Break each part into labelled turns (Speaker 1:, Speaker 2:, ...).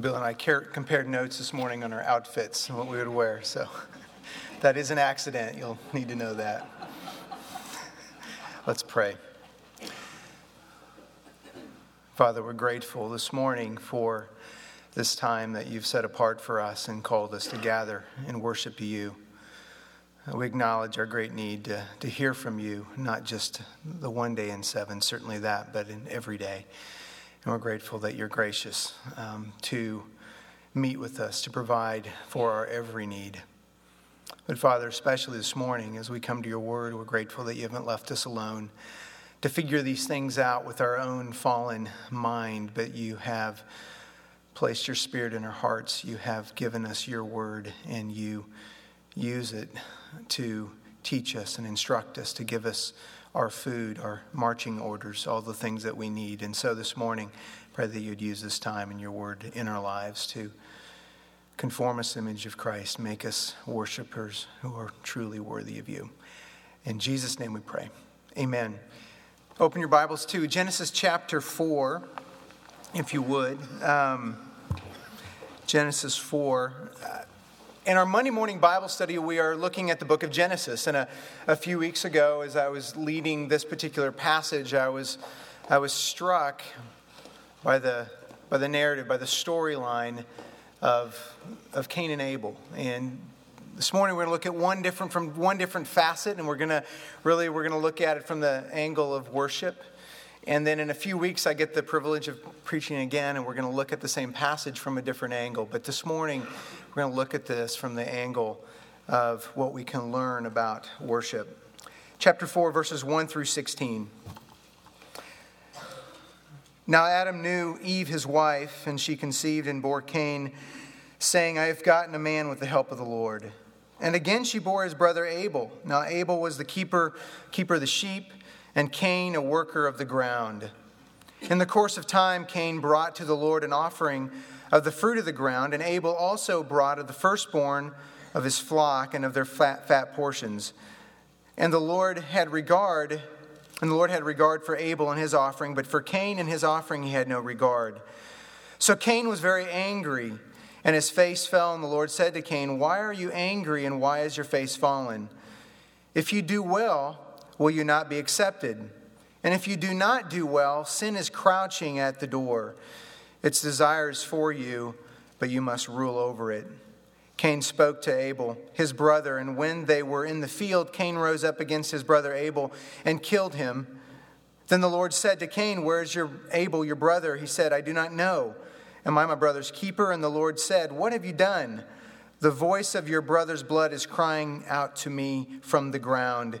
Speaker 1: Bill and I compared notes this morning on our outfits and what we would wear. So that is an accident. You'll need to know that. Let's pray. Father, we're grateful this morning for this time that you've set apart for us and called us to gather and worship you. We acknowledge our great need to, to hear from you, not just the one day in seven, certainly that, but in every day. And we're grateful that you're gracious um, to meet with us, to provide for our every need. But Father, especially this morning, as we come to your word, we're grateful that you haven't left us alone to figure these things out with our own fallen mind, but you have placed your spirit in our hearts. You have given us your word, and you use it to teach us and instruct us, to give us our food, our marching orders, all the things that we need. And so this morning, pray that you'd use this time and your word in our lives to conform us image of Christ, make us worshipers who are truly worthy of you. In Jesus' name we pray. Amen. Open your Bibles to Genesis chapter 4, if you would. Um, Genesis 4. In our Monday morning Bible study, we are looking at the book of Genesis. And a, a few weeks ago, as I was leading this particular passage, I was, I was struck by the, by the narrative, by the storyline of, of Cain and Abel. And this morning we're going to look at one different from one different facet, and we're going to really we're going to look at it from the angle of worship. And then in a few weeks, I get the privilege of preaching again, and we're going to look at the same passage from a different angle. But this morning, we're going to look at this from the angle of what we can learn about worship. Chapter 4, verses 1 through 16. Now Adam knew Eve, his wife, and she conceived and bore Cain, saying, I have gotten a man with the help of the Lord. And again she bore his brother Abel. Now Abel was the keeper, keeper of the sheep and Cain a worker of the ground. In the course of time, Cain brought to the Lord an offering of the fruit of the ground, and Abel also brought of the firstborn of his flock and of their fat, fat portions. And the Lord had regard, and the Lord had regard for Abel and his offering, but for Cain and his offering he had no regard. So Cain was very angry, and his face fell, and the Lord said to Cain, Why are you angry, and why is your face fallen? If you do well, will you not be accepted? And if you do not do well, sin is crouching at the door. Its desires for you, but you must rule over it. Cain spoke to Abel, his brother, and when they were in the field, Cain rose up against his brother Abel and killed him. Then the Lord said to Cain, Where is your Abel, your brother? He said, I do not know. Am I my brother's keeper? And the Lord said, What have you done? The voice of your brother's blood is crying out to me from the ground.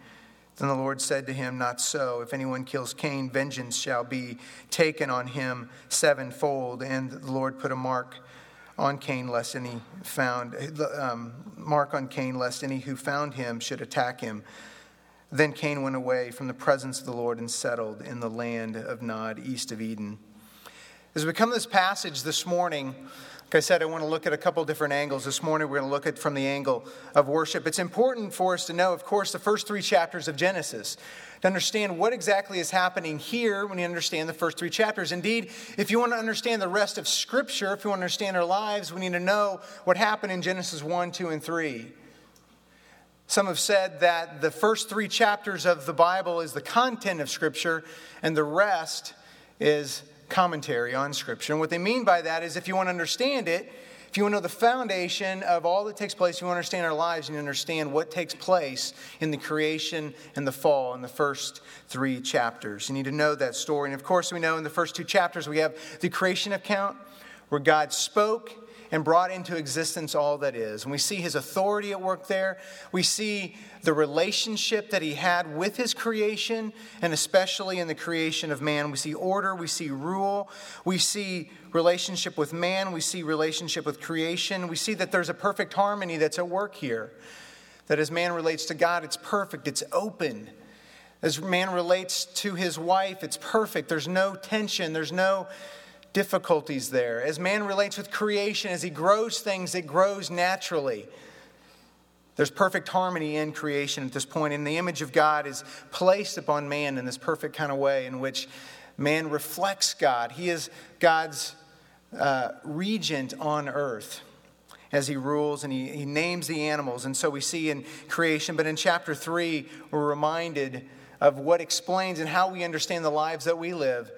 Speaker 1: Then the Lord said to him, Not so. If anyone kills Cain, vengeance shall be taken on him sevenfold. And the Lord put a mark on Cain, lest any found um, mark on Cain, lest any who found him should attack him. Then Cain went away from the presence of the Lord and settled in the land of Nod, east of Eden. As we come to this passage this morning, like I said, I want to look at a couple different angles. This morning, we're going to look at from the angle of worship. It's important for us to know, of course, the first three chapters of Genesis to understand what exactly is happening here when you understand the first three chapters. Indeed, if you want to understand the rest of Scripture, if you want to understand our lives, we need to know what happened in Genesis 1, 2, and 3. Some have said that the first three chapters of the Bible is the content of Scripture, and the rest is commentary on Scripture. And what they mean by that is if you want to understand it, if you want to know the foundation of all that takes place, you want to understand our lives and you understand what takes place in the creation and the fall in the first three chapters. You need to know that story. And of course, we know in the first two chapters we have the creation account where God spoke and brought into existence all that is. And we see his authority at work there. We see the relationship that he had with his creation, and especially in the creation of man. We see order, we see rule, we see relationship with man, we see relationship with creation. We see that there's a perfect harmony that's at work here. That as man relates to God, it's perfect, it's open. As man relates to his wife, it's perfect. There's no tension, there's no difficulties there. As man relates with creation, as he grows things, it grows naturally. There's perfect harmony in creation at this point, and the image of God is placed upon man in this perfect kind of way in which man reflects God. He is God's uh, regent on earth as he rules and he, he names the animals. And so we see in creation, but in chapter 3, we're reminded of what explains and how we understand the lives that we live.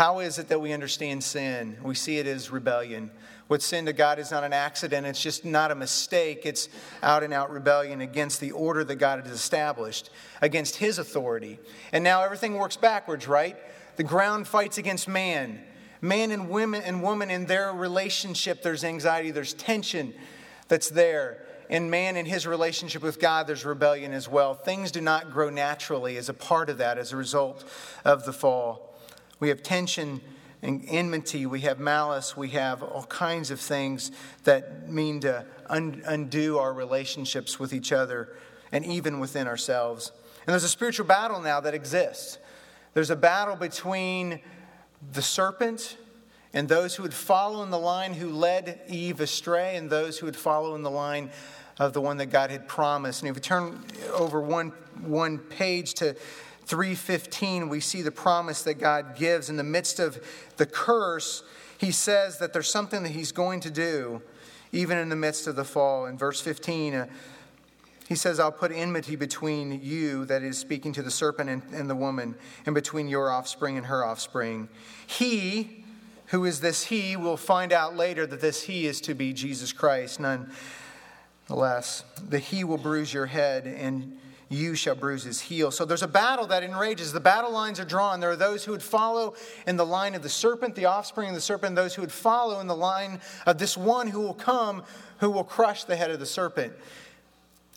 Speaker 1: How is it that we understand sin? We see it as rebellion. What sin to God is not an accident, it's just not a mistake. It's out and out rebellion against the order that God has established, against his authority. And now everything works backwards, right? The ground fights against man. Man and women and woman in their relationship, there's anxiety, there's tension that's there And man in his relationship with God, there's rebellion as well. Things do not grow naturally as a part of that, as a result of the fall. We have tension and enmity, we have malice, we have all kinds of things that mean to un- undo our relationships with each other and even within ourselves. And there's a spiritual battle now that exists. There's a battle between the serpent and those who would follow in the line who led Eve astray, and those who would follow in the line of the one that God had promised. And if we turn over one, one page to 315, we see the promise that God gives. In the midst of the curse, he says that there's something that he's going to do, even in the midst of the fall. In verse 15, uh, he says, I'll put enmity between you, that is speaking to the serpent and, and the woman, and between your offspring and her offspring. He, who is this he, will find out later that this he is to be Jesus Christ. None less the he will bruise your head, and you shall bruise his heel. So there's a battle that enrages. The battle lines are drawn. There are those who would follow in the line of the serpent, the offspring of the serpent, those who would follow in the line of this one who will come, who will crush the head of the serpent.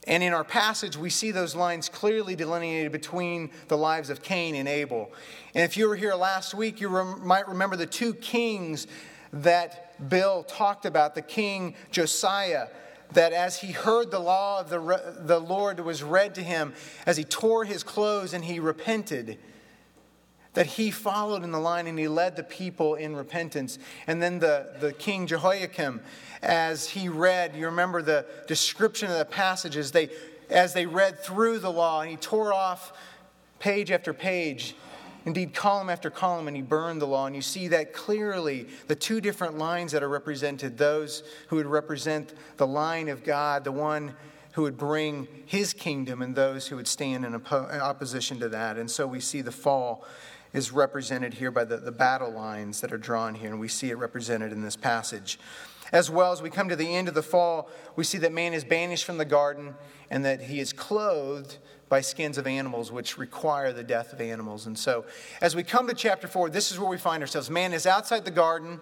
Speaker 1: And in our passage, we see those lines clearly delineated between the lives of Cain and Abel. And if you were here last week, you rem- might remember the two kings that Bill talked about the king Josiah that as he heard the law of the, the Lord was read to him, as he tore his clothes and he repented, that he followed in the line and he led the people in repentance. And then the, the king Jehoiakim, as he read, you remember the description of the passages, they, as they read through the law, and he tore off page after page indeed column after column, and he burned the law. And you see that clearly the two different lines that are represented those who would represent the line of God, the one who would bring his kingdom, and those who would stand in opposition to that. And so we see the fall is represented here by the, the battle lines that are drawn here, and we see it represented in this passage. As well as we come to the end of the fall, we see that man is banished from the garden and that he is clothed by skins of animals, which require the death of animals. And so, as we come to chapter 4, this is where we find ourselves. Man is outside the garden.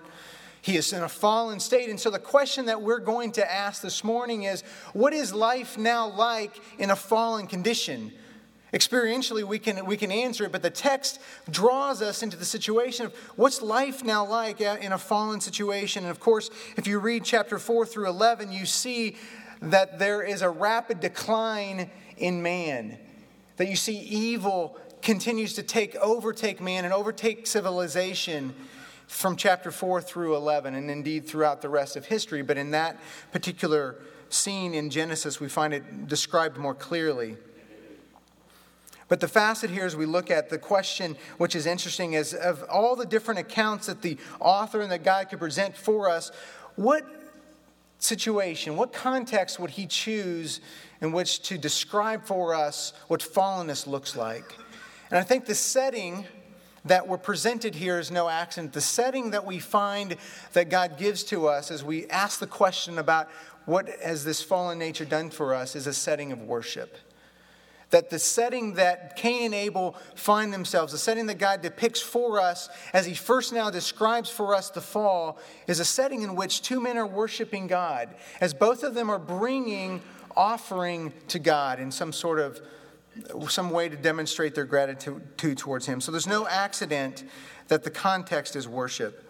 Speaker 1: He is in a fallen state. And so, the question that we're going to ask this morning is what is life now like in a fallen condition? Experientially, we can, we can answer it, but the text draws us into the situation of what's life now like in a fallen situation. And of course, if you read chapter 4 through 11, you see that there is a rapid decline in man. That you see evil continues to take overtake man and overtake civilization from chapter 4 through 11 and indeed throughout the rest of history but in that particular scene in Genesis we find it described more clearly but the facet here as we look at the question which is interesting is of all the different accounts that the author and that God could present for us what situation what context would he choose in which to describe for us what fallenness looks like. And I think the setting that we're presented here is no accident. The setting that we find that God gives to us as we ask the question about what has this fallen nature done for us is a setting of worship. That the setting that Cain and Abel find themselves, the setting that God depicts for us as he first now describes for us the fall, is a setting in which two men are worshiping God, as both of them are bringing offering to God in some sort of some way to demonstrate their gratitude towards him. So there's no accident that the context is worship.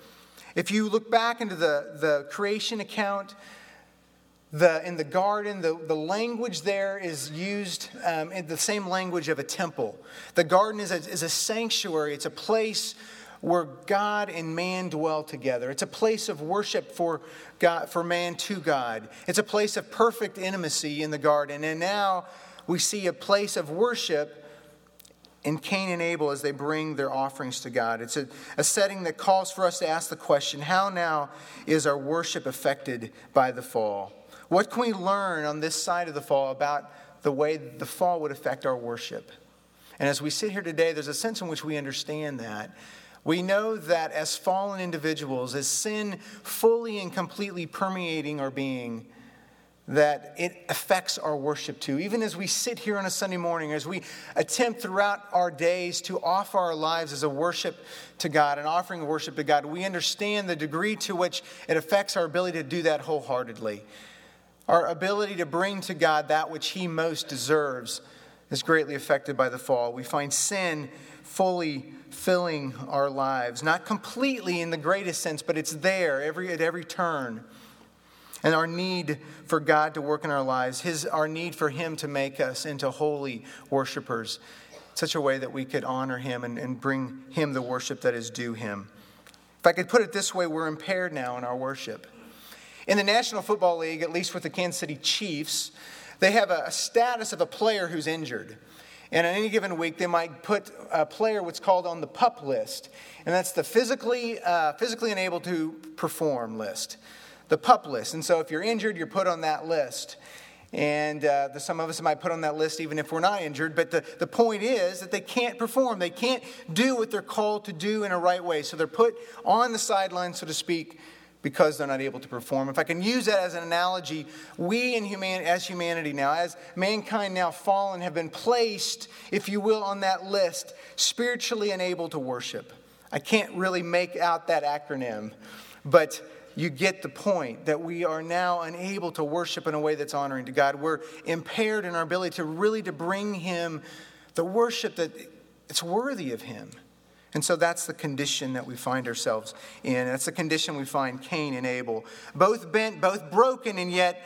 Speaker 1: If you look back into the, the creation account, the, in the garden, the, the language there is used um, in the same language of a temple. The garden is a, is a sanctuary, it's a place where God and man dwell together. It's a place of worship for, God, for man to God. It's a place of perfect intimacy in the garden. And now we see a place of worship in Cain and Abel as they bring their offerings to God. It's a, a setting that calls for us to ask the question how now is our worship affected by the fall? What can we learn on this side of the fall about the way the fall would affect our worship? And as we sit here today, there's a sense in which we understand that. We know that as fallen individuals, as sin fully and completely permeating our being, that it affects our worship too. Even as we sit here on a Sunday morning, as we attempt throughout our days to offer our lives as a worship to God, an offering of worship to God, we understand the degree to which it affects our ability to do that wholeheartedly. Our ability to bring to God that which He most deserves is greatly affected by the fall. We find sin fully filling our lives, not completely in the greatest sense, but it's there every, at every turn. And our need for God to work in our lives, his, our need for Him to make us into holy worshipers, such a way that we could honor Him and, and bring Him the worship that is due Him. If I could put it this way, we're impaired now in our worship. In the National Football League, at least with the Kansas City Chiefs, they have a status of a player who's injured. And on any given week, they might put a player what's called on the pup list. And that's the physically, uh, physically unable to perform list, the pup list. And so if you're injured, you're put on that list. And uh, the, some of us might put on that list even if we're not injured. But the, the point is that they can't perform. They can't do what they're called to do in a right way. So they're put on the sideline, so to speak, because they're not able to perform. If I can use that as an analogy, we in human, as humanity now, as mankind now fallen, have been placed, if you will, on that list, spiritually unable to worship. I can't really make out that acronym, but you get the point that we are now unable to worship in a way that's honoring to God. We're impaired in our ability to really to bring him the worship that it's worthy of him. And so that's the condition that we find ourselves in. That's the condition we find Cain and Abel. Both bent, both broken, and yet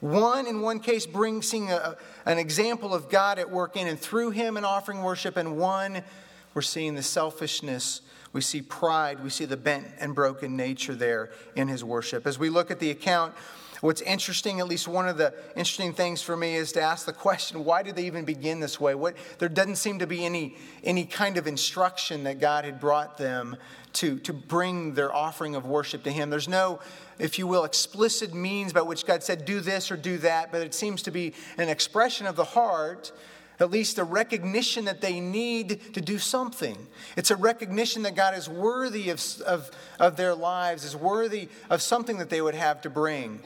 Speaker 1: one, in one case, brings seeing a, an example of God at work in and through him and offering worship, and one, we're seeing the selfishness, we see pride, we see the bent and broken nature there in his worship. As we look at the account, What's interesting, at least one of the interesting things for me, is to ask the question why did they even begin this way? What, there doesn't seem to be any, any kind of instruction that God had brought them to, to bring their offering of worship to Him. There's no, if you will, explicit means by which God said, do this or do that, but it seems to be an expression of the heart at least a recognition that they need to do something. It's a recognition that God is worthy of, of, of their lives, is worthy of something that they would have to bring.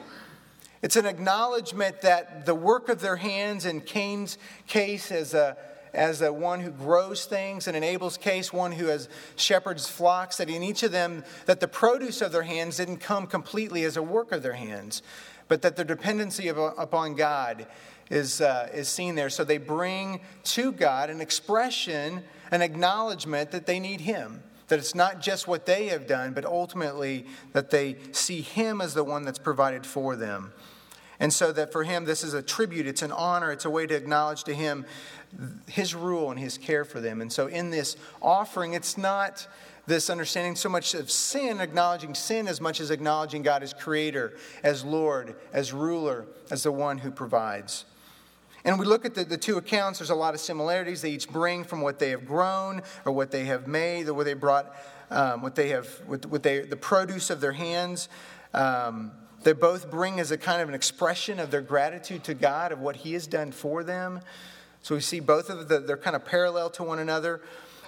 Speaker 1: It's an acknowledgement that the work of their hands, in Cain's case, as a, as a one who grows things, and in Abel's case, one who has shepherds flocks, that in each of them, that the produce of their hands didn't come completely as a work of their hands, but that their dependency of, upon God is, uh, is seen there. So they bring to God an expression, an acknowledgement that they need Him. That it's not just what they have done, but ultimately that they see Him as the one that's provided for them. And so that for him, this is a tribute, it's an honor, it's a way to acknowledge to him his rule and his care for them. And so in this offering, it's not this understanding so much of sin, acknowledging sin as much as acknowledging God as creator, as Lord, as ruler, as the one who provides. And we look at the, the two accounts, there's a lot of similarities. They each bring from what they have grown or what they have made or what they brought, um, what they have, what, what they, the produce of their hands. Um, they both bring as a kind of an expression of their gratitude to God of what He has done for them. So we see both of them, they're kind of parallel to one another.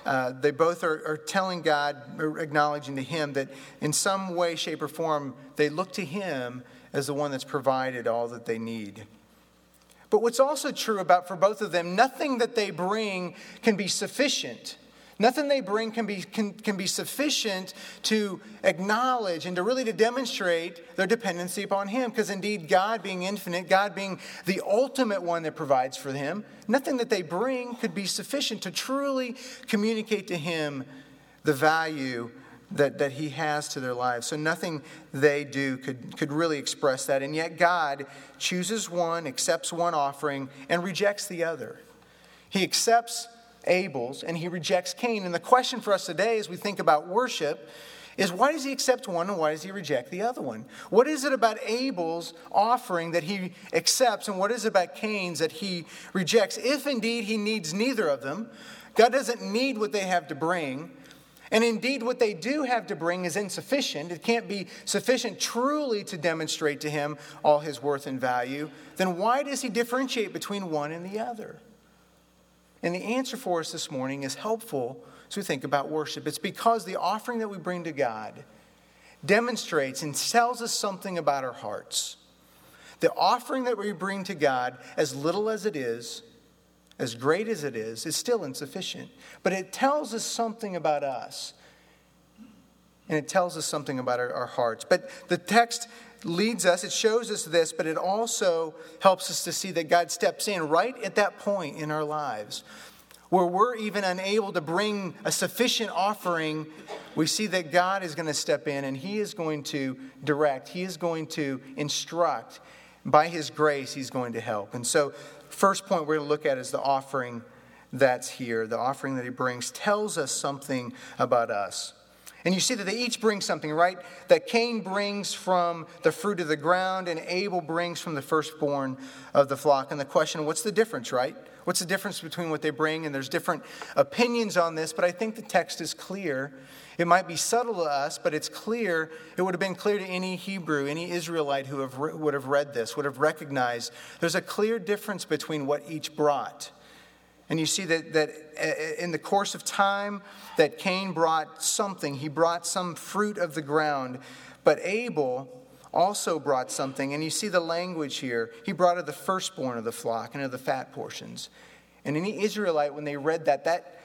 Speaker 1: Uh, they both are, are telling God, acknowledging to Him that in some way, shape, or form, they look to Him as the one that's provided all that they need. But what's also true about for both of them, nothing that they bring can be sufficient. Nothing they bring can be, can, can be sufficient to acknowledge and to really to demonstrate their dependency upon Him. Because indeed, God being infinite, God being the ultimate one that provides for them, nothing that they bring could be sufficient to truly communicate to Him the value that, that He has to their lives. So nothing they do could, could really express that. And yet, God chooses one, accepts one offering, and rejects the other. He accepts Abel's and he rejects Cain. And the question for us today, as we think about worship, is why does he accept one and why does he reject the other one? What is it about Abel's offering that he accepts and what is it about Cain's that he rejects? If indeed he needs neither of them, God doesn't need what they have to bring. And indeed, what they do have to bring is insufficient. It can't be sufficient truly to demonstrate to him all his worth and value. Then why does he differentiate between one and the other? And the answer for us this morning is helpful as we think about worship. It's because the offering that we bring to God demonstrates and tells us something about our hearts. The offering that we bring to God, as little as it is, as great as it is, is still insufficient. But it tells us something about us. And it tells us something about our, our hearts. But the text leads us, it shows us this, but it also helps us to see that God steps in right at that point in our lives where we're even unable to bring a sufficient offering, we see that God is going to step in and He is going to direct, He is going to instruct. By His grace, He's going to help. And so, first point we're going to look at is the offering that's here. The offering that He brings tells us something about us. And you see that they each bring something, right? That Cain brings from the fruit of the ground and Abel brings from the firstborn of the flock. And the question, what's the difference, right? What's the difference between what they bring? And there's different opinions on this, but I think the text is clear. It might be subtle to us, but it's clear. It would have been clear to any Hebrew, any Israelite who have, would have read this, would have recognized there's a clear difference between what each brought. And you see that, that uh, in the course of time, that Cain brought something. He brought some fruit of the ground. But Abel also brought something. And you see the language here. He brought of the firstborn of the flock and of the fat portions. And any Israelite, when they read that, that,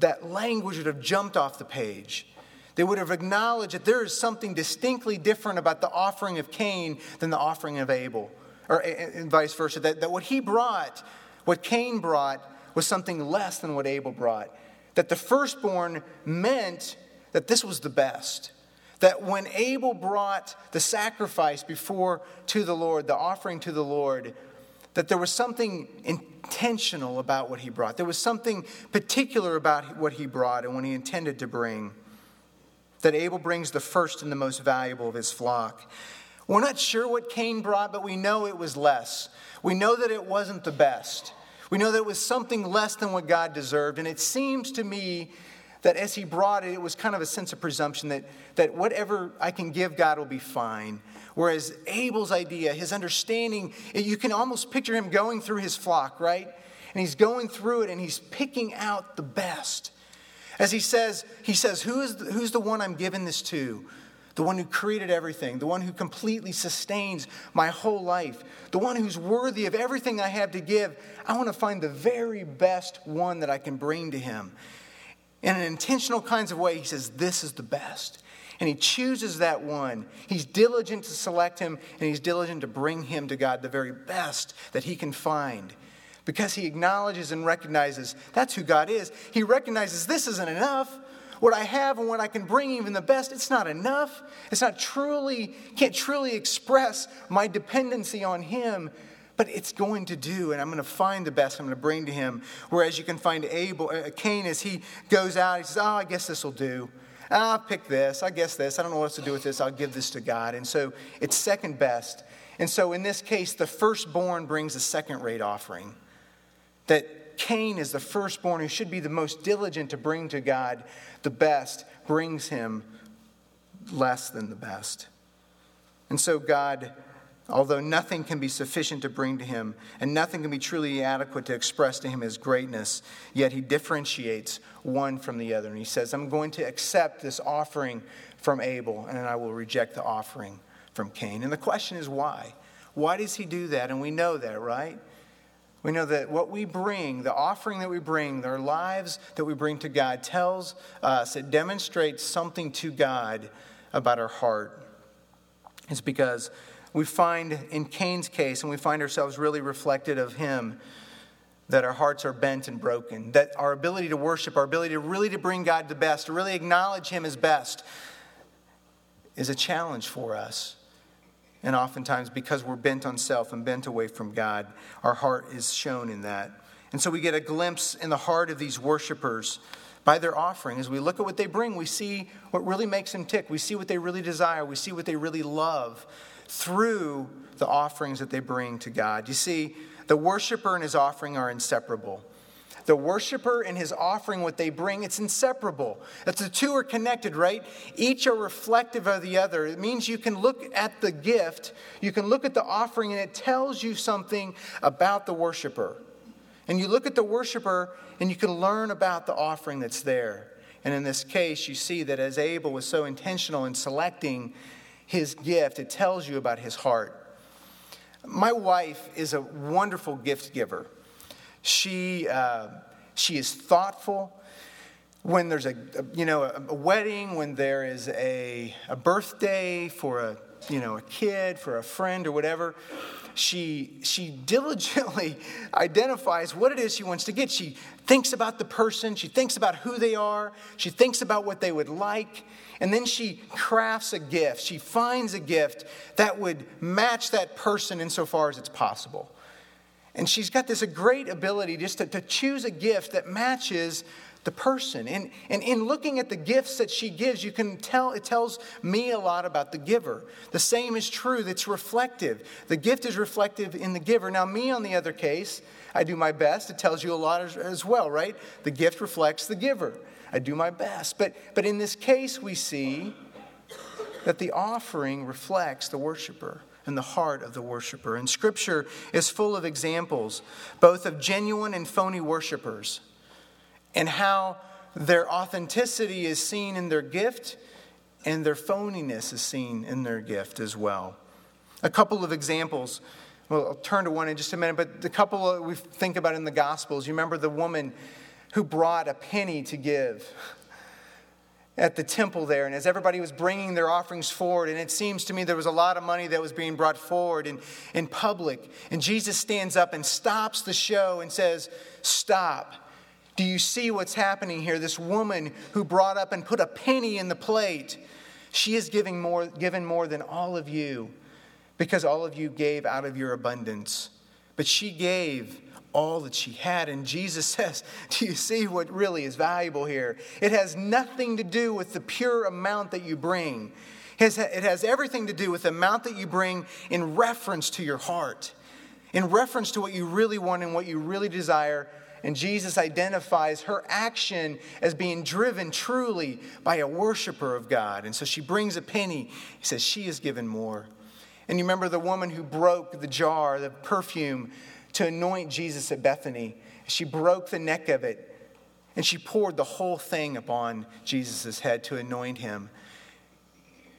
Speaker 1: that language would have jumped off the page. They would have acknowledged that there is something distinctly different about the offering of Cain than the offering of Abel, or and vice versa. That, that what he brought, what Cain brought, was something less than what Abel brought. That the firstborn meant that this was the best. That when Abel brought the sacrifice before to the Lord, the offering to the Lord, that there was something intentional about what he brought. There was something particular about what he brought and what he intended to bring. That Abel brings the first and the most valuable of his flock. We're not sure what Cain brought, but we know it was less. We know that it wasn't the best. We know that it was something less than what God deserved. And it seems to me that as he brought it, it was kind of a sense of presumption that, that whatever I can give God will be fine. Whereas Abel's idea, his understanding, you can almost picture him going through his flock, right? And he's going through it and he's picking out the best. As he says, he says, Who is the, who's the one I'm giving this to? the one who created everything, the one who completely sustains my whole life, the one who's worthy of everything I have to give. I want to find the very best one that I can bring to him. In an intentional kinds of way, he says, This is the best. And he chooses that one. He's diligent to select him, and he's diligent to bring him to God, the very best that he can find. Because he acknowledges and recognizes that's who God is. He recognizes this isn't enough what I have and what I can bring, even the best, it's not enough. It's not truly, can't truly express my dependency on Him, but it's going to do, and I'm going to find the best I'm going to bring to Him. Whereas you can find Abel, uh, Cain as he goes out, he says, Oh, I guess this will do. I'll pick this. I guess this. I don't know what else to do with this. I'll give this to God. And so it's second best. And so in this case, the firstborn brings a second rate offering. That Cain is the firstborn who should be the most diligent to bring to God the best, brings him less than the best. And so, God, although nothing can be sufficient to bring to him, and nothing can be truly adequate to express to him his greatness, yet he differentiates one from the other. And he says, I'm going to accept this offering from Abel, and I will reject the offering from Cain. And the question is why? Why does he do that? And we know that, right? We know that what we bring, the offering that we bring, our lives that we bring to God, tells us, it demonstrates something to God about our heart. It's because we find in Cain's case, and we find ourselves really reflected of him, that our hearts are bent and broken, that our ability to worship, our ability to really to bring God the best, to really acknowledge him as best, is a challenge for us. And oftentimes, because we're bent on self and bent away from God, our heart is shown in that. And so we get a glimpse in the heart of these worshipers by their offering. As we look at what they bring, we see what really makes them tick. We see what they really desire. We see what they really love through the offerings that they bring to God. You see, the worshiper and his offering are inseparable. The worshiper and his offering, what they bring, it's inseparable. That the two are connected, right? Each are reflective of the other. It means you can look at the gift, you can look at the offering, and it tells you something about the worshiper. And you look at the worshiper and you can learn about the offering that's there. And in this case, you see that as Abel was so intentional in selecting his gift, it tells you about his heart. My wife is a wonderful gift giver. She, uh, she is thoughtful. When there's a, a you know a, a, wedding, when there is a, a birthday for a you know a kid, for a friend or whatever, she she diligently identifies what it is she wants to get. She thinks about the person, she thinks about who they are, she thinks about what they would like, and then she crafts a gift. She finds a gift that would match that person insofar as it's possible. And she's got this great ability just to, to choose a gift that matches the person. And, and in looking at the gifts that she gives, you can tell it tells me a lot about the giver. The same is true, that's reflective. The gift is reflective in the giver. Now, me on the other case, I do my best. It tells you a lot as, as well, right? The gift reflects the giver. I do my best. But, but in this case, we see that the offering reflects the worshiper and the heart of the worshiper. And Scripture is full of examples, both of genuine and phony worshipers, and how their authenticity is seen in their gift and their phoniness is seen in their gift as well. A couple of examples. Well, I'll turn to one in just a minute, but the couple we think about in the Gospels. You remember the woman who brought a penny to give at the temple there. And as everybody was bringing their offerings forward, and it seems to me there was a lot of money that was being brought forward in, in public. And Jesus stands up and stops the show and says, Stop. Do you see what's happening here? This woman who brought up and put a penny in the plate, she is giving more, given more than all of you because all of you gave out of your abundance. But she gave all that she had. And Jesus says, Do you see what really is valuable here? It has nothing to do with the pure amount that you bring, it has everything to do with the amount that you bring in reference to your heart, in reference to what you really want and what you really desire. And Jesus identifies her action as being driven truly by a worshiper of God. And so she brings a penny. He says, She is given more. And you remember the woman who broke the jar, the perfume to anoint Jesus at Bethany. She broke the neck of it and she poured the whole thing upon Jesus' head to anoint him.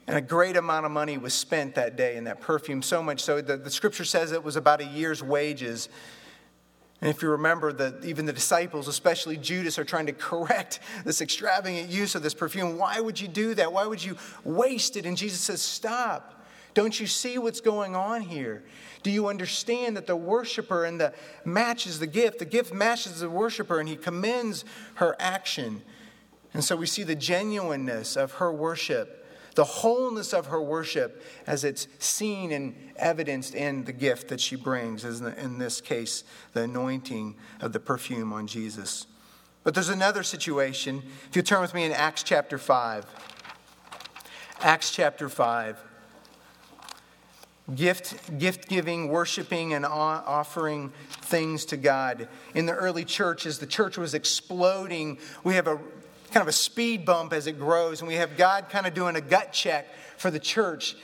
Speaker 1: And a great amount of money was spent that day in that perfume, so much so that the scripture says it was about a year's wages. And if you remember that even the disciples, especially Judas, are trying to correct this extravagant use of this perfume. Why would you do that? Why would you waste it? And Jesus says, Stop. Don't you see what's going on here? Do you understand that the worshiper and the matches the gift? The gift matches the worshiper, and he commends her action. And so we see the genuineness of her worship, the wholeness of her worship, as it's seen and evidenced in the gift that she brings, as in this case, the anointing of the perfume on Jesus. But there's another situation. If you turn with me in Acts chapter 5. Acts chapter 5 gift, gift giving, worshiping, and offering things to God. In the early church, as the church was exploding, we have a kind of a speed bump as it grows, and we have God kind of doing a gut check for the church,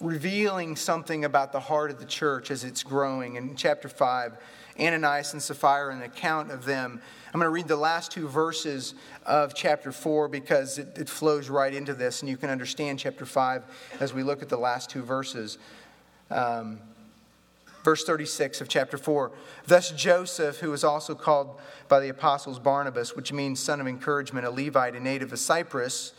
Speaker 1: revealing something about the heart of the church as it's growing. In chapter 5, Ananias and Sapphira, an account of them I'm going to read the last two verses of chapter 4 because it, it flows right into this, and you can understand chapter 5 as we look at the last two verses. Um, Verse 36 of chapter 4. Thus Joseph, who was also called by the apostles Barnabas, which means son of encouragement, a Levite, a native of Cyprus,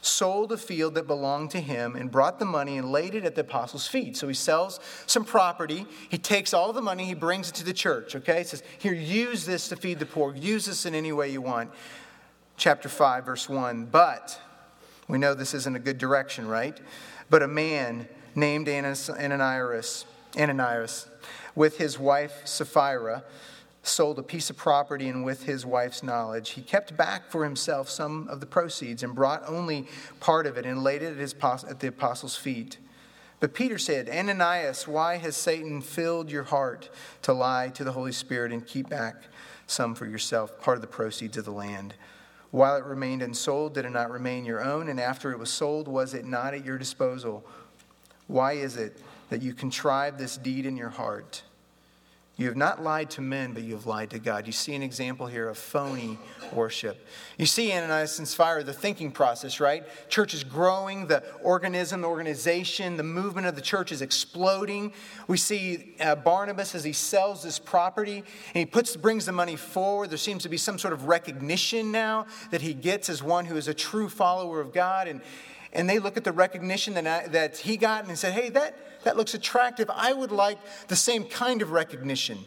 Speaker 1: sold a field that belonged to him and brought the money and laid it at the apostles' feet. So he sells some property. He takes all the money, he brings it to the church, okay? He says, Here, use this to feed the poor. Use this in any way you want. Chapter 5, verse 1. But, we know this isn't a good direction, right? But a man named Ananias, Ananias with his wife Sapphira sold a piece of property, and with his wife's knowledge, he kept back for himself some of the proceeds and brought only part of it and laid it at, at the apostles' feet. But Peter said, Ananias, why has Satan filled your heart to lie to the Holy Spirit and keep back some for yourself, part of the proceeds of the land? While it remained unsold, did it not remain your own? And after it was sold, was it not at your disposal? Why is it that you contrived this deed in your heart? You have not lied to men, but you have lied to God. You see an example here of phony worship. You see Ananias and Sapphira, the thinking process, right? Church is growing, the organism, the organization, the movement of the church is exploding. We see uh, Barnabas as he sells this property and he puts, brings the money forward. There seems to be some sort of recognition now that he gets as one who is a true follower of God. And, and they look at the recognition that, I, that he got and said, hey, that that looks attractive. I would like the same kind of recognition.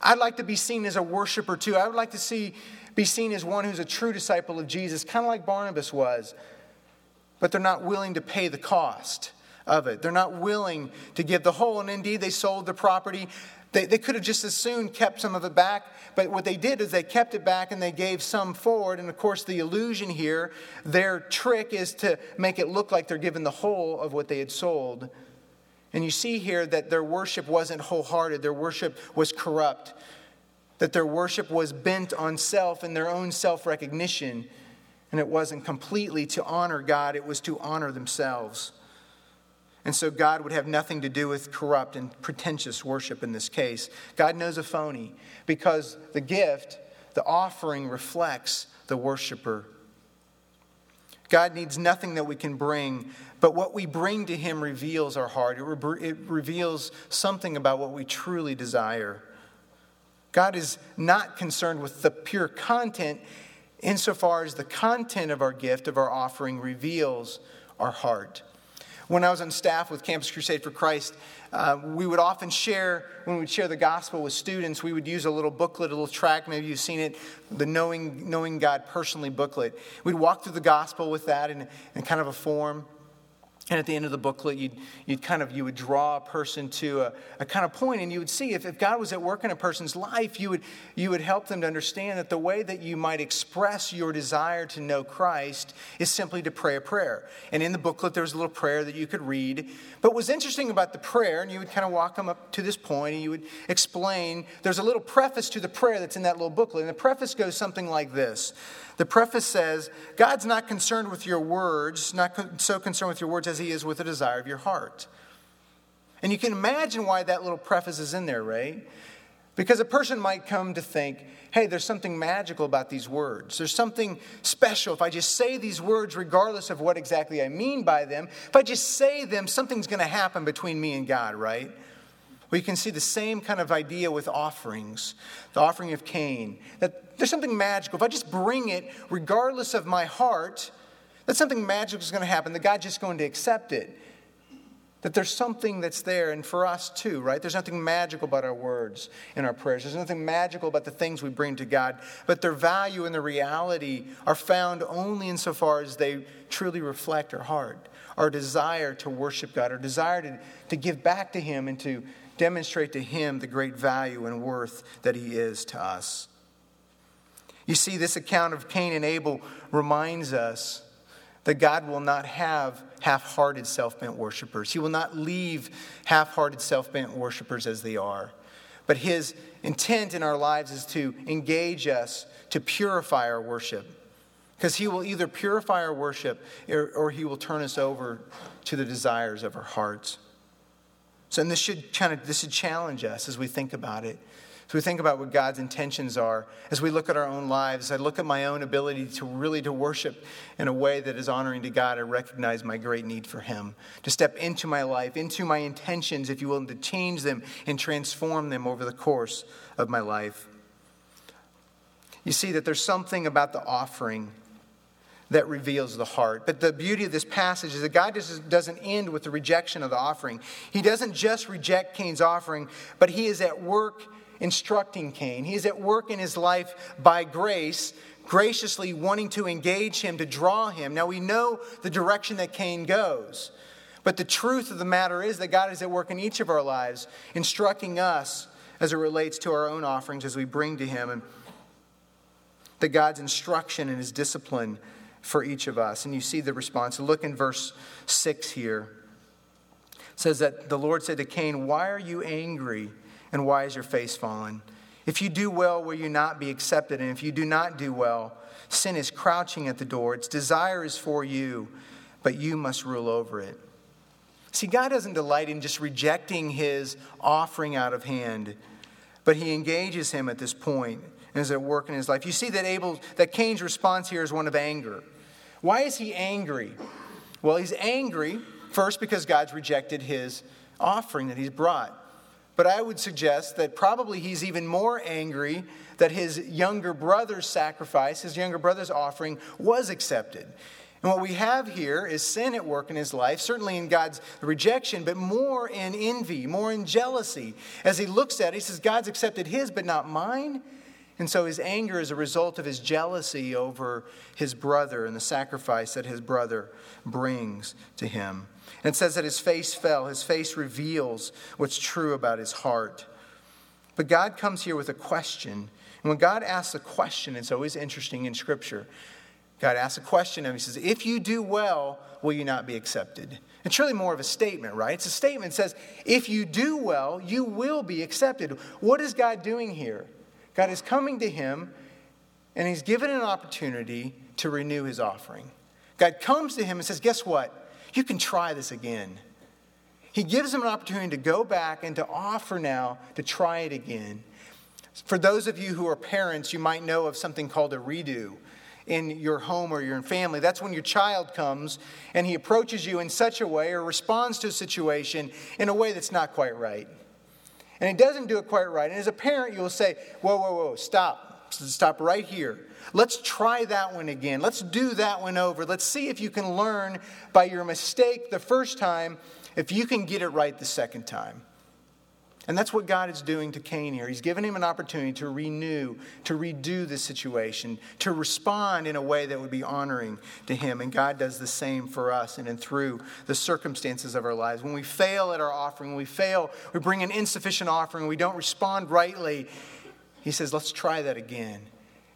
Speaker 1: I'd like to be seen as a worshiper too. I would like to see, be seen as one who's a true disciple of Jesus, kind of like Barnabas was. But they're not willing to pay the cost of it. They're not willing to give the whole. And indeed, they sold the property. They, they could have just as soon kept some of it back, but what they did is they kept it back and they gave some forward. And of course, the illusion here, their trick is to make it look like they're giving the whole of what they had sold. And you see here that their worship wasn't wholehearted, their worship was corrupt, that their worship was bent on self and their own self recognition. And it wasn't completely to honor God, it was to honor themselves. And so God would have nothing to do with corrupt and pretentious worship in this case. God knows a phony because the gift, the offering, reflects the worshiper. God needs nothing that we can bring but what we bring to Him reveals our heart, it, re- it reveals something about what we truly desire. God is not concerned with the pure content insofar as the content of our gift, of our offering, reveals our heart. When I was on staff with Campus Crusade for Christ, uh, we would often share, when we'd share the gospel with students, we would use a little booklet, a little track. Maybe you've seen it, the Knowing, Knowing God Personally booklet. We'd walk through the gospel with that in, in kind of a form. And at the end of the booklet, you'd, you'd kind of, you would draw a person to a, a kind of point and you would see if, if God was at work in a person's life, you would, you would help them to understand that the way that you might express your desire to know Christ is simply to pray a prayer. And in the booklet, there was a little prayer that you could read. But what was interesting about the prayer, and you would kind of walk them up to this point and you would explain, there's a little preface to the prayer that's in that little booklet. And the preface goes something like this the preface says, God's not concerned with your words, not so concerned with your words as he is with the desire of your heart. And you can imagine why that little preface is in there, right? Because a person might come to think, hey, there's something magical about these words. There's something special. If I just say these words, regardless of what exactly I mean by them, if I just say them, something's going to happen between me and God, right? We can see the same kind of idea with offerings, the offering of Cain, that there's something magical. If I just bring it, regardless of my heart, that something magical is going to happen, that God's just going to accept it. That there's something that's there, and for us too, right? There's nothing magical about our words and our prayers. There's nothing magical about the things we bring to God, but their value and their reality are found only insofar as they truly reflect our heart, our desire to worship God, our desire to, to give back to Him and to demonstrate to him the great value and worth that he is to us. You see, this account of Cain and Abel reminds us that God will not have half hearted self bent worshipers. He will not leave half hearted self bent worshipers as they are. But his intent in our lives is to engage us to purify our worship. Because he will either purify our worship or, or he will turn us over to the desires of our hearts. So, and this should kind of this should challenge us as we think about it. So we think about what God's intentions are as we look at our own lives. I look at my own ability to really to worship in a way that is honoring to God. I recognize my great need for Him to step into my life, into my intentions, if you will, and to change them and transform them over the course of my life. You see that there's something about the offering that reveals the heart. But the beauty of this passage is that God just doesn't end with the rejection of the offering. He doesn't just reject Cain's offering, but he is at work instructing Cain. He is at work in his life by grace, graciously wanting to engage him, to draw him. Now we know the direction that Cain goes. But the truth of the matter is that God is at work in each of our lives, instructing us as it relates to our own offerings as we bring to Him. And that God's instruction and His discipline for each of us. And you see the response. Look in verse 6 here. It says that the Lord said to Cain, Why are you angry and why is your face fallen? If you do well, will you not be accepted? And if you do not do well, sin is crouching at the door. Its desire is for you, but you must rule over it. See, God doesn't delight in just rejecting his offering out of hand, but he engages him at this point is at work in his life. You see that Abel, that Cain's response here is one of anger. Why is he angry? Well, he's angry first because God's rejected his offering that he's brought. But I would suggest that probably he's even more angry that his younger brother's sacrifice, his younger brother's offering, was accepted. And what we have here is sin at work in his life, certainly in God's rejection, but more in envy, more in jealousy. As he looks at it, he says, God's accepted his, but not mine. And so his anger is a result of his jealousy over his brother and the sacrifice that his brother brings to him. And it says that his face fell. His face reveals what's true about his heart. But God comes here with a question. And when God asks a question, it's always interesting in Scripture. God asks a question and he says, If you do well, will you not be accepted? It's really more of a statement, right? It's a statement that says, If you do well, you will be accepted. What is God doing here? God is coming to him and he's given an opportunity to renew his offering. God comes to him and says, Guess what? You can try this again. He gives him an opportunity to go back and to offer now to try it again. For those of you who are parents, you might know of something called a redo in your home or your family. That's when your child comes and he approaches you in such a way or responds to a situation in a way that's not quite right and he doesn't do it quite right. And as a parent, you'll say, Whoa, whoa, whoa, stop. Stop right here. Let's try that one again. Let's do that one over. Let's see if you can learn by your mistake the first time, if you can get it right the second time. And that's what God is doing to Cain here. He's given him an opportunity to renew, to redo the situation, to respond in a way that would be honoring to him. And God does the same for us and, and through the circumstances of our lives. When we fail at our offering, when we fail, we bring an insufficient offering, we don't respond rightly, he says, let's try that again.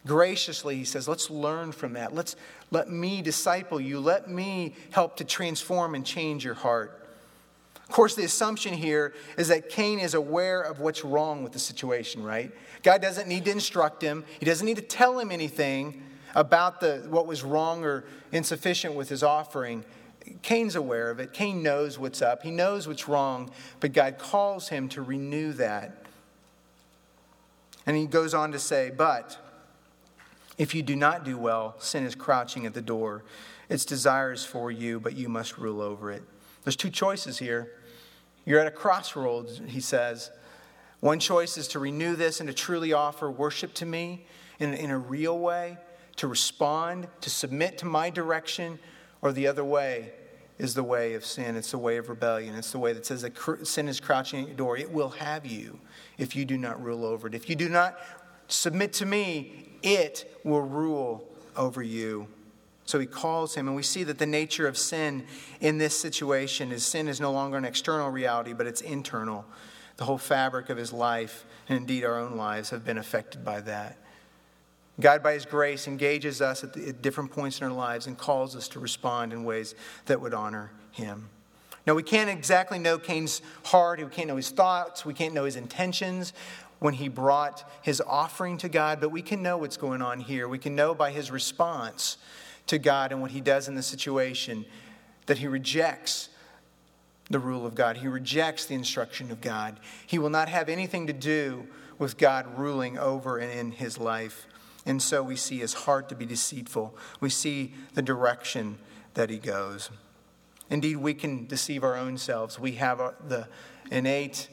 Speaker 1: Graciously, he says, let's learn from that. Let's let me disciple you. Let me help to transform and change your heart. Of course, the assumption here is that Cain is aware of what's wrong with the situation, right? God doesn't need to instruct him, he doesn't need to tell him anything about the, what was wrong or insufficient with his offering. Cain's aware of it. Cain knows what's up. He knows what's wrong, but God calls him to renew that. And he goes on to say, But if you do not do well, sin is crouching at the door. Its desires for you, but you must rule over it. There's two choices here. You're at a crossroads, he says. One choice is to renew this and to truly offer worship to me in, in a real way, to respond, to submit to my direction, or the other way is the way of sin. It's the way of rebellion. It's the way that says that sin is crouching at your door. It will have you if you do not rule over it. If you do not submit to me, it will rule over you. So he calls him, and we see that the nature of sin in this situation is sin is no longer an external reality, but it's internal. The whole fabric of his life, and indeed our own lives, have been affected by that. God, by his grace, engages us at, the, at different points in our lives and calls us to respond in ways that would honor him. Now, we can't exactly know Cain's heart, we can't know his thoughts, we can't know his intentions when he brought his offering to God, but we can know what's going on here. We can know by his response to God and what he does in the situation, that he rejects the rule of God. He rejects the instruction of God. He will not have anything to do with God ruling over and in his life. And so we see his heart to be deceitful. We see the direction that he goes. Indeed, we can deceive our own selves. We have the innate,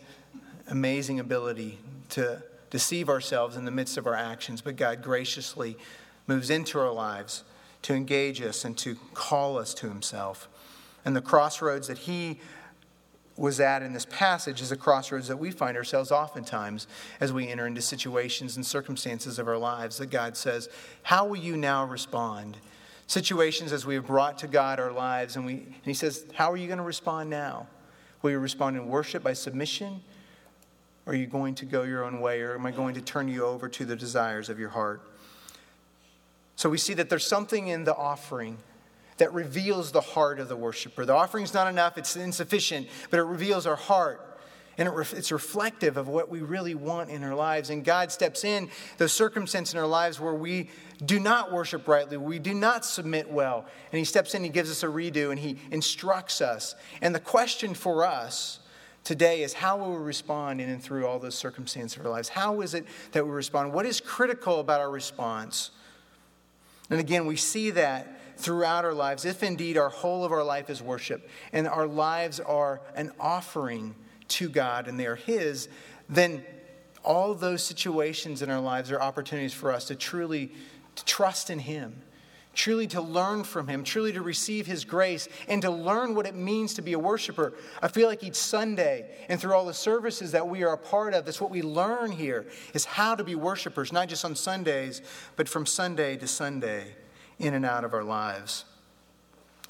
Speaker 1: amazing ability to deceive ourselves in the midst of our actions, but God graciously moves into our lives to engage us and to call us to himself. And the crossroads that he was at in this passage is a crossroads that we find ourselves oftentimes as we enter into situations and circumstances of our lives that God says, How will you now respond? Situations as we have brought to God our lives, and, we, and He says, How are you going to respond now? Will you respond in worship by submission? Are you going to go your own way? Or am I going to turn you over to the desires of your heart? So we see that there's something in the offering that reveals the heart of the worshiper. The offering's not enough, it's insufficient, but it reveals our heart. And it re- it's reflective of what we really want in our lives. And God steps in those circumstances in our lives where we do not worship rightly, we do not submit well. And He steps in, He gives us a redo, and He instructs us. And the question for us today is how will we respond in and through all those circumstances of our lives? How is it that we respond? What is critical about our response? And again, we see that throughout our lives, if indeed our whole of our life is worship and our lives are an offering to God and they are His, then all those situations in our lives are opportunities for us to truly to trust in Him, truly to learn from Him, truly to receive His grace, and to learn what it means to be a worshiper. I feel like each Sunday and through all the services that we are a part of, that's what we learn here is how to be worshipers, not just on Sundays, but from Sunday to Sunday in and out of our lives.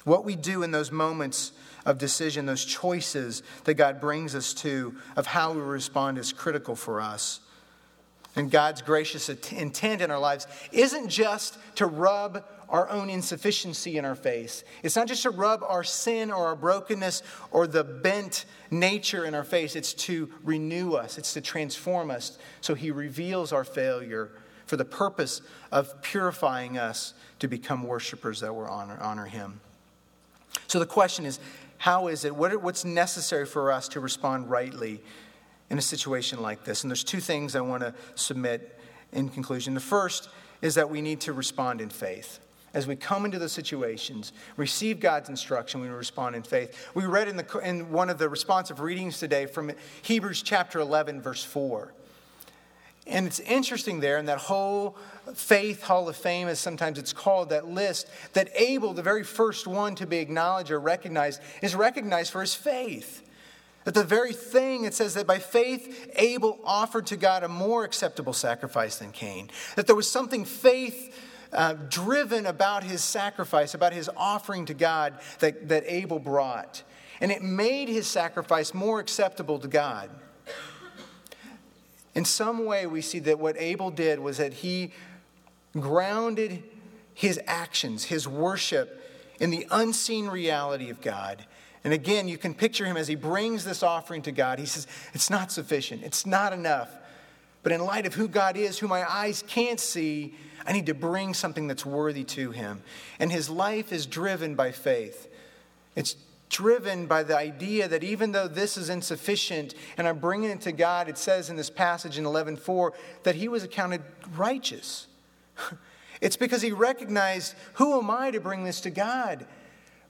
Speaker 1: What we do in those moments of decision, those choices that God brings us to, of how we respond, is critical for us. And God's gracious intent in our lives isn't just to rub our own insufficiency in our face. It's not just to rub our sin or our brokenness or the bent nature in our face. It's to renew us, it's to transform us. So He reveals our failure for the purpose of purifying us to become worshipers that will honor, honor Him. So the question is how is it, what, what's necessary for us to respond rightly in a situation like this? And there's two things I want to submit in conclusion. The first is that we need to respond in faith. As we come into the situations, receive God's instruction, we respond in faith. We read in, the, in one of the responsive readings today from Hebrews chapter 11, verse 4. And it's interesting there in that whole faith hall of fame, as sometimes it's called, that list, that Abel, the very first one to be acknowledged or recognized, is recognized for his faith. That the very thing, it says that by faith, Abel offered to God a more acceptable sacrifice than Cain. That there was something faith uh, driven about his sacrifice, about his offering to God that, that Abel brought. And it made his sacrifice more acceptable to God. In some way, we see that what Abel did was that he grounded his actions, his worship, in the unseen reality of God. And again, you can picture him as he brings this offering to God. He says, It's not sufficient, it's not enough. But in light of who God is, who my eyes can't see, I need to bring something that's worthy to him. And his life is driven by faith. It's driven by the idea that even though this is insufficient and I'm bringing it to God, it says in this passage in 11:4 that he was accounted righteous. It's because he recognized, who am I to bring this to God?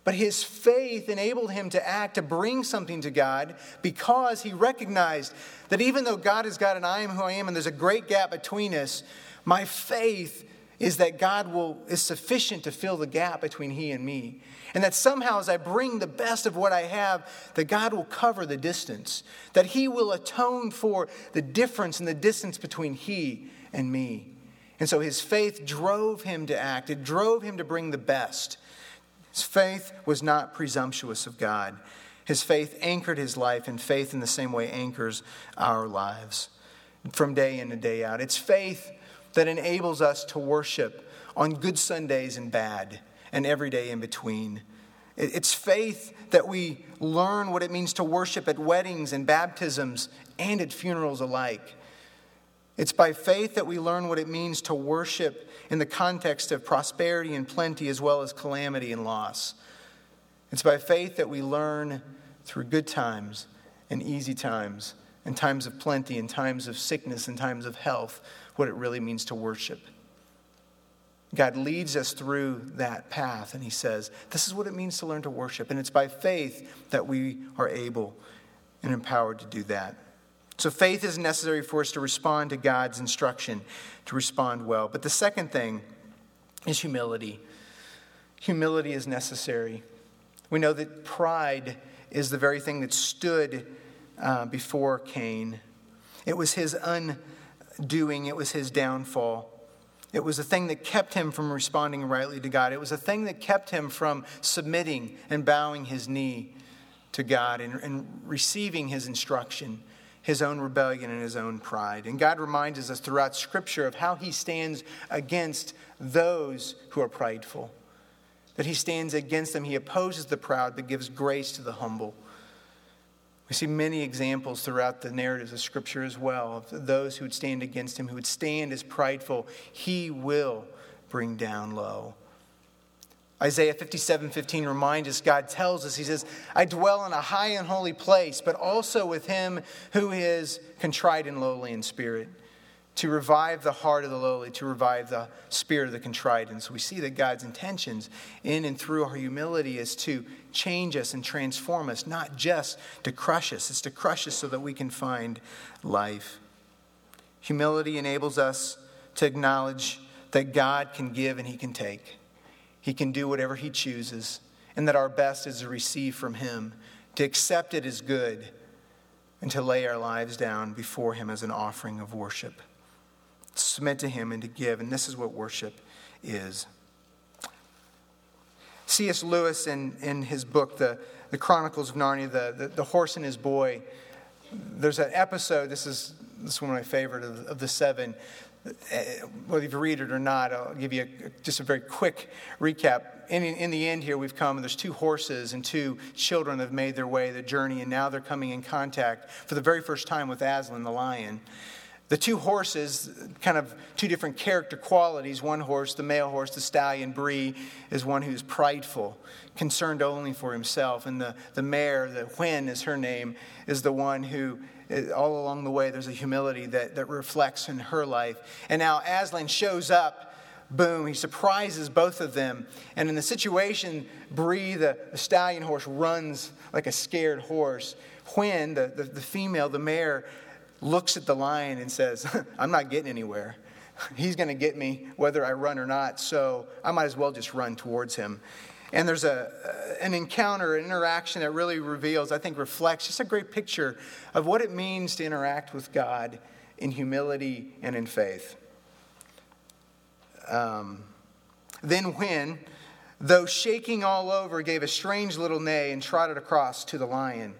Speaker 1: But his faith enabled him to act, to bring something to God, because he recognized that even though God is God and I am who I am, and there's a great gap between us, my faith is that God will, is sufficient to fill the gap between he and me. And that somehow, as I bring the best of what I have, that God will cover the distance, that he will atone for the difference and the distance between he and me. And so his faith drove him to act, it drove him to bring the best. His faith was not presumptuous of God. His faith anchored his life, and faith in the same way anchors our lives from day in and day out. It's faith that enables us to worship on good Sundays and bad, and every day in between. It's faith that we learn what it means to worship at weddings and baptisms and at funerals alike. It's by faith that we learn what it means to worship in the context of prosperity and plenty as well as calamity and loss. It's by faith that we learn through good times and easy times, and times of plenty, and times of sickness, and times of health, what it really means to worship. God leads us through that path, and He says, This is what it means to learn to worship. And it's by faith that we are able and empowered to do that. So, faith is necessary for us to respond to God's instruction, to respond well. But the second thing is humility. Humility is necessary. We know that pride is the very thing that stood uh, before Cain, it was his undoing, it was his downfall. It was a thing that kept him from responding rightly to God. It was a thing that kept him from submitting and bowing his knee to God and, and, receiving his instruction, his own rebellion and his own pride. And God reminds us throughout Scripture of how he stands against those who are prideful, that he stands against them. He opposes the proud, but gives grace to the humble. We see many examples throughout the narratives of Scripture as well of those who would stand against him, who would stand as prideful. He will bring down low. Isaiah 57 15 reminds us, God tells us, He says, I dwell in a high and holy place, but also with him who is contrite and lowly in spirit to revive the heart of the lowly, to revive the spirit of the contrite. And so we see that God's intentions in and through our humility is to change us and transform us, not just to crush us. It's to crush us so that we can find life. Humility enables us to acknowledge that God can give and He can take. He can do whatever He chooses, and that our best is to receive from Him, to accept it as good, and to lay our lives down before Him as an offering of worship submit to Him and to give. And this is what worship is. C.S. Lewis, in, in his book, the, the Chronicles of Narnia, the, the, the Horse and His Boy, there's an episode, this is, this is one of my favorite of, of the seven. Uh, whether you read it or not, I'll give you a, just a very quick recap. In, in the end, here we've come, there's two horses and two children have made their way the journey, and now they're coming in contact for the very first time with Aslan the lion. The two horses, kind of two different character qualities. One horse, the male horse, the stallion Bree, is one who's prideful, concerned only for himself. And the, the mare, the Hwin is her name, is the one who, all along the way, there's a humility that, that reflects in her life. And now Aslan shows up boom, he surprises both of them. And in the situation, Bree, the, the, stallion horse, runs like a scared horse. When the, the, the female, the mare, looks at the lion and says, I'm not getting anywhere. He's going to get me whether I run or not, so I might as well just run towards him. And there's a, an encounter, an interaction that really reveals, I think, reflects just a great picture of what it means to interact with God in humility and in faith. Um, then, Hwin, though shaking all over, gave a strange little neigh and trotted across to the lion.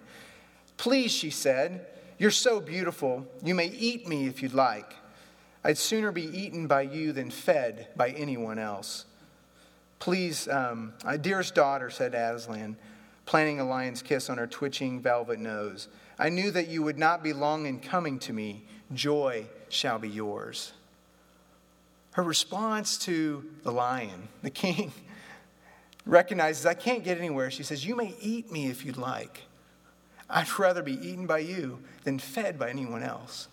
Speaker 1: Please, she said, you're so beautiful. You may eat me if you'd like. I'd sooner be eaten by you than fed by anyone else. Please, um, dearest daughter, said Aslan, planting a lion's kiss on her twitching velvet nose. I knew that you would not be long in coming to me. Joy shall be yours. Her response to the lion, the king, recognizes, I can't get anywhere. She says, You may eat me if you'd like. I'd rather be eaten by you than fed by anyone else.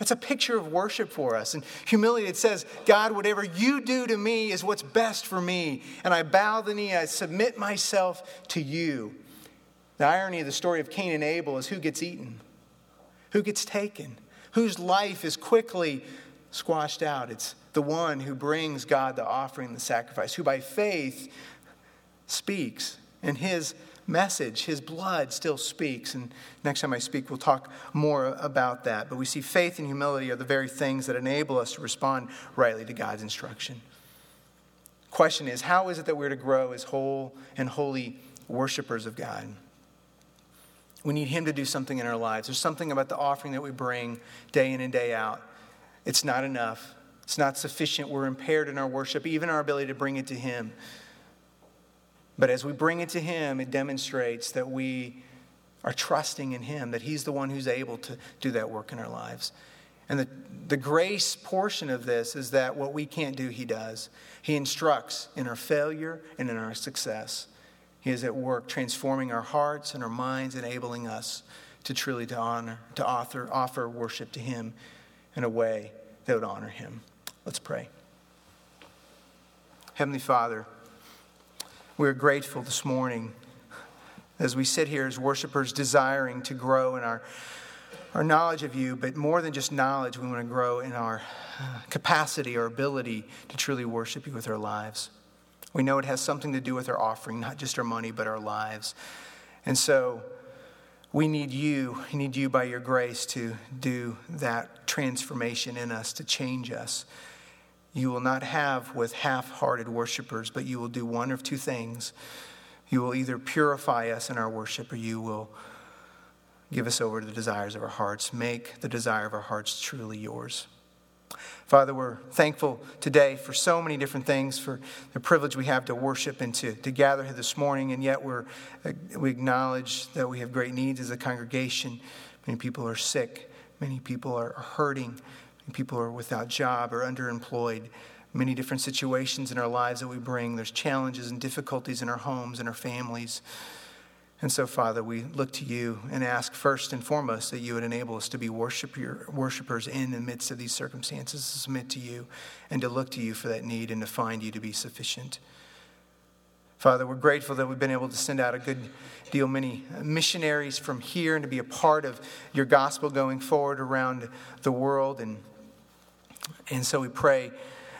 Speaker 1: It's a picture of worship for us. And humility, it says, God, whatever you do to me is what's best for me. And I bow the knee, I submit myself to you. The irony of the story of Cain and Abel is who gets eaten, who gets taken, whose life is quickly squashed out. It's the one who brings God the offering, the sacrifice, who by faith speaks, and his message. His blood still speaks. And next time I speak, we'll talk more about that. But we see faith and humility are the very things that enable us to respond rightly to God's instruction. Question is how is it that we're to grow as whole and holy worshipers of God? We need Him to do something in our lives. There's something about the offering that we bring day in and day out. It's not enough. It's not sufficient. We're impaired in our worship, even our ability to bring it to Him. But as we bring it to Him, it demonstrates that we are trusting in Him, that He's the one who's able to do that work in our lives. And the, the grace portion of this is that what we can't do, He does. He instructs in our failure and in our success. He is at work transforming our hearts and our minds, enabling us to truly to honor, to author, offer worship to Him in a way that would honor Him. Let's pray. Heavenly Father, we're grateful this morning as we sit here as worshipers desiring to grow in our, our knowledge of you, but more than just knowledge, we want to grow in our capacity or ability to truly worship you with our lives. We know it has something to do with our offering, not just our money, but our lives. And so we need you. We need you by your grace to do that transformation in us, to change us. You will not have with half hearted worshipers, but you will do one of two things. You will either purify us in our worship or you will give us over to the desires of our hearts. Make the desire of our hearts truly yours. Father, we're thankful today for so many different things, for the privilege we have to worship and to, to gather here this morning, and yet we're, we acknowledge that we have great needs as a congregation. Many people are sick, many people are hurting, people are without job or underemployed many different situations in our lives that we bring. There's challenges and difficulties in our homes and our families. And so, Father, we look to you and ask first and foremost that you would enable us to be worshipers in the midst of these circumstances, to submit to you and to look to you for that need and to find you to be sufficient. Father, we're grateful that we've been able to send out a good deal many missionaries from here and to be a part of your gospel going forward around the world. And, and so we pray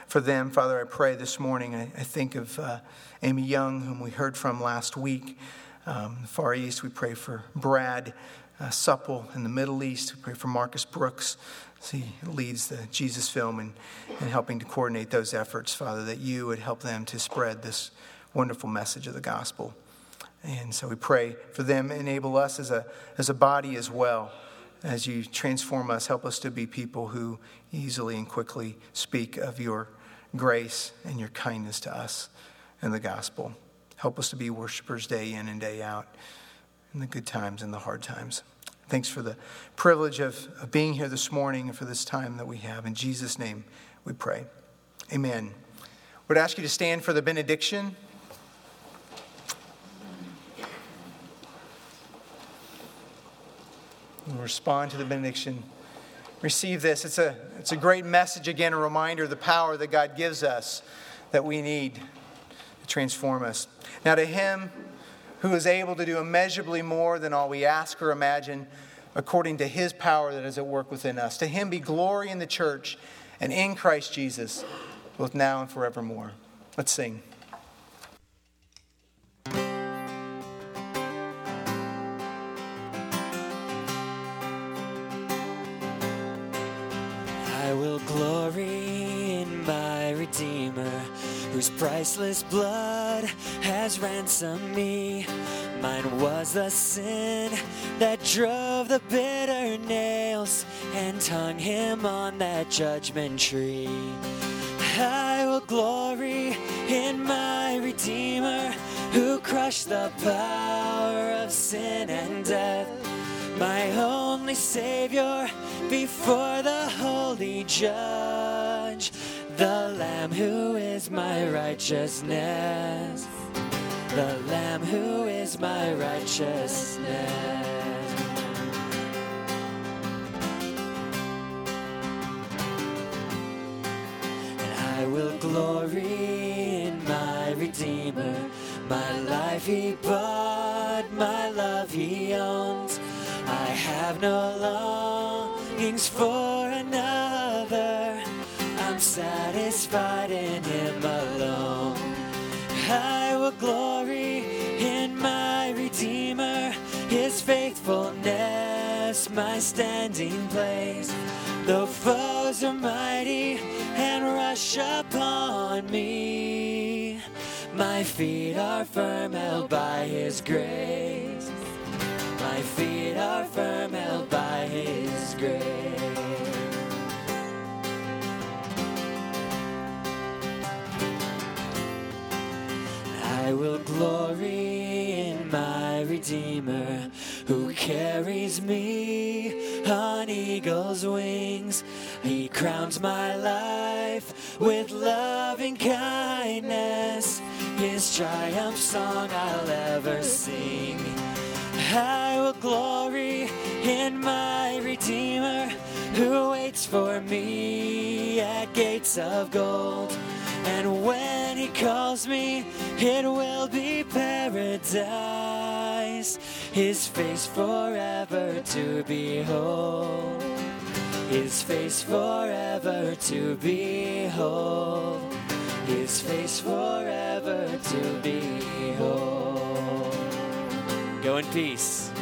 Speaker 1: for them. Father, I pray this morning, I, I think of uh, Amy Young, whom we heard from last week. Um, the Far East, we pray for Brad uh, Supple in the Middle East. We pray for Marcus Brooks as he leads the Jesus film and, and helping to coordinate those efforts, Father, that you would help them to spread this wonderful message of the gospel. And so we pray for them, enable us as a, as a body as well as you transform us, help us to be people who easily and quickly speak of your grace and your kindness to us and the gospel. Help us to be worshipers day in and day out in the good times and the hard times. Thanks for the privilege of, of being here this morning and for this time that we have. In Jesus' name we pray. Amen. I would ask you to stand for the benediction. We'll respond to the benediction receive this. It's a, it's a great message, again, a reminder of the power that God gives us that we need to transform us. Now, to Him who is able to do immeasurably more than all we ask or imagine, according to His power that is at work within us, to Him be glory in the church and in Christ Jesus, both now and forevermore. Let's sing.
Speaker 2: Whose priceless blood has ransomed me. Mine was the sin that drove the bitter nails and hung him on that judgment tree. I will glory in my Redeemer who crushed the power of sin and death. My only Savior before the holy judge the Lamb who is my righteousness. The Lamb who is my righteousness. And I will glory in my Redeemer. My life he bought, my love he owns. Have no longings for another I'm satisfied in Him alone. I will glory in my Redeemer, His faithfulness, my standing place. Though foes are mighty and rush upon me, my feet are firm, held by His grace. Feet are firm, held by His grace. I will glory in my Redeemer who carries me on eagle's wings. He crowns my life with loving kindness. his triumph song I'll ever sing. I will glory in my Redeemer who waits for me at gates of gold. And when he calls me, it will be paradise, his face forever to behold, his face forever to behold, his face forever to behold. Go in peace.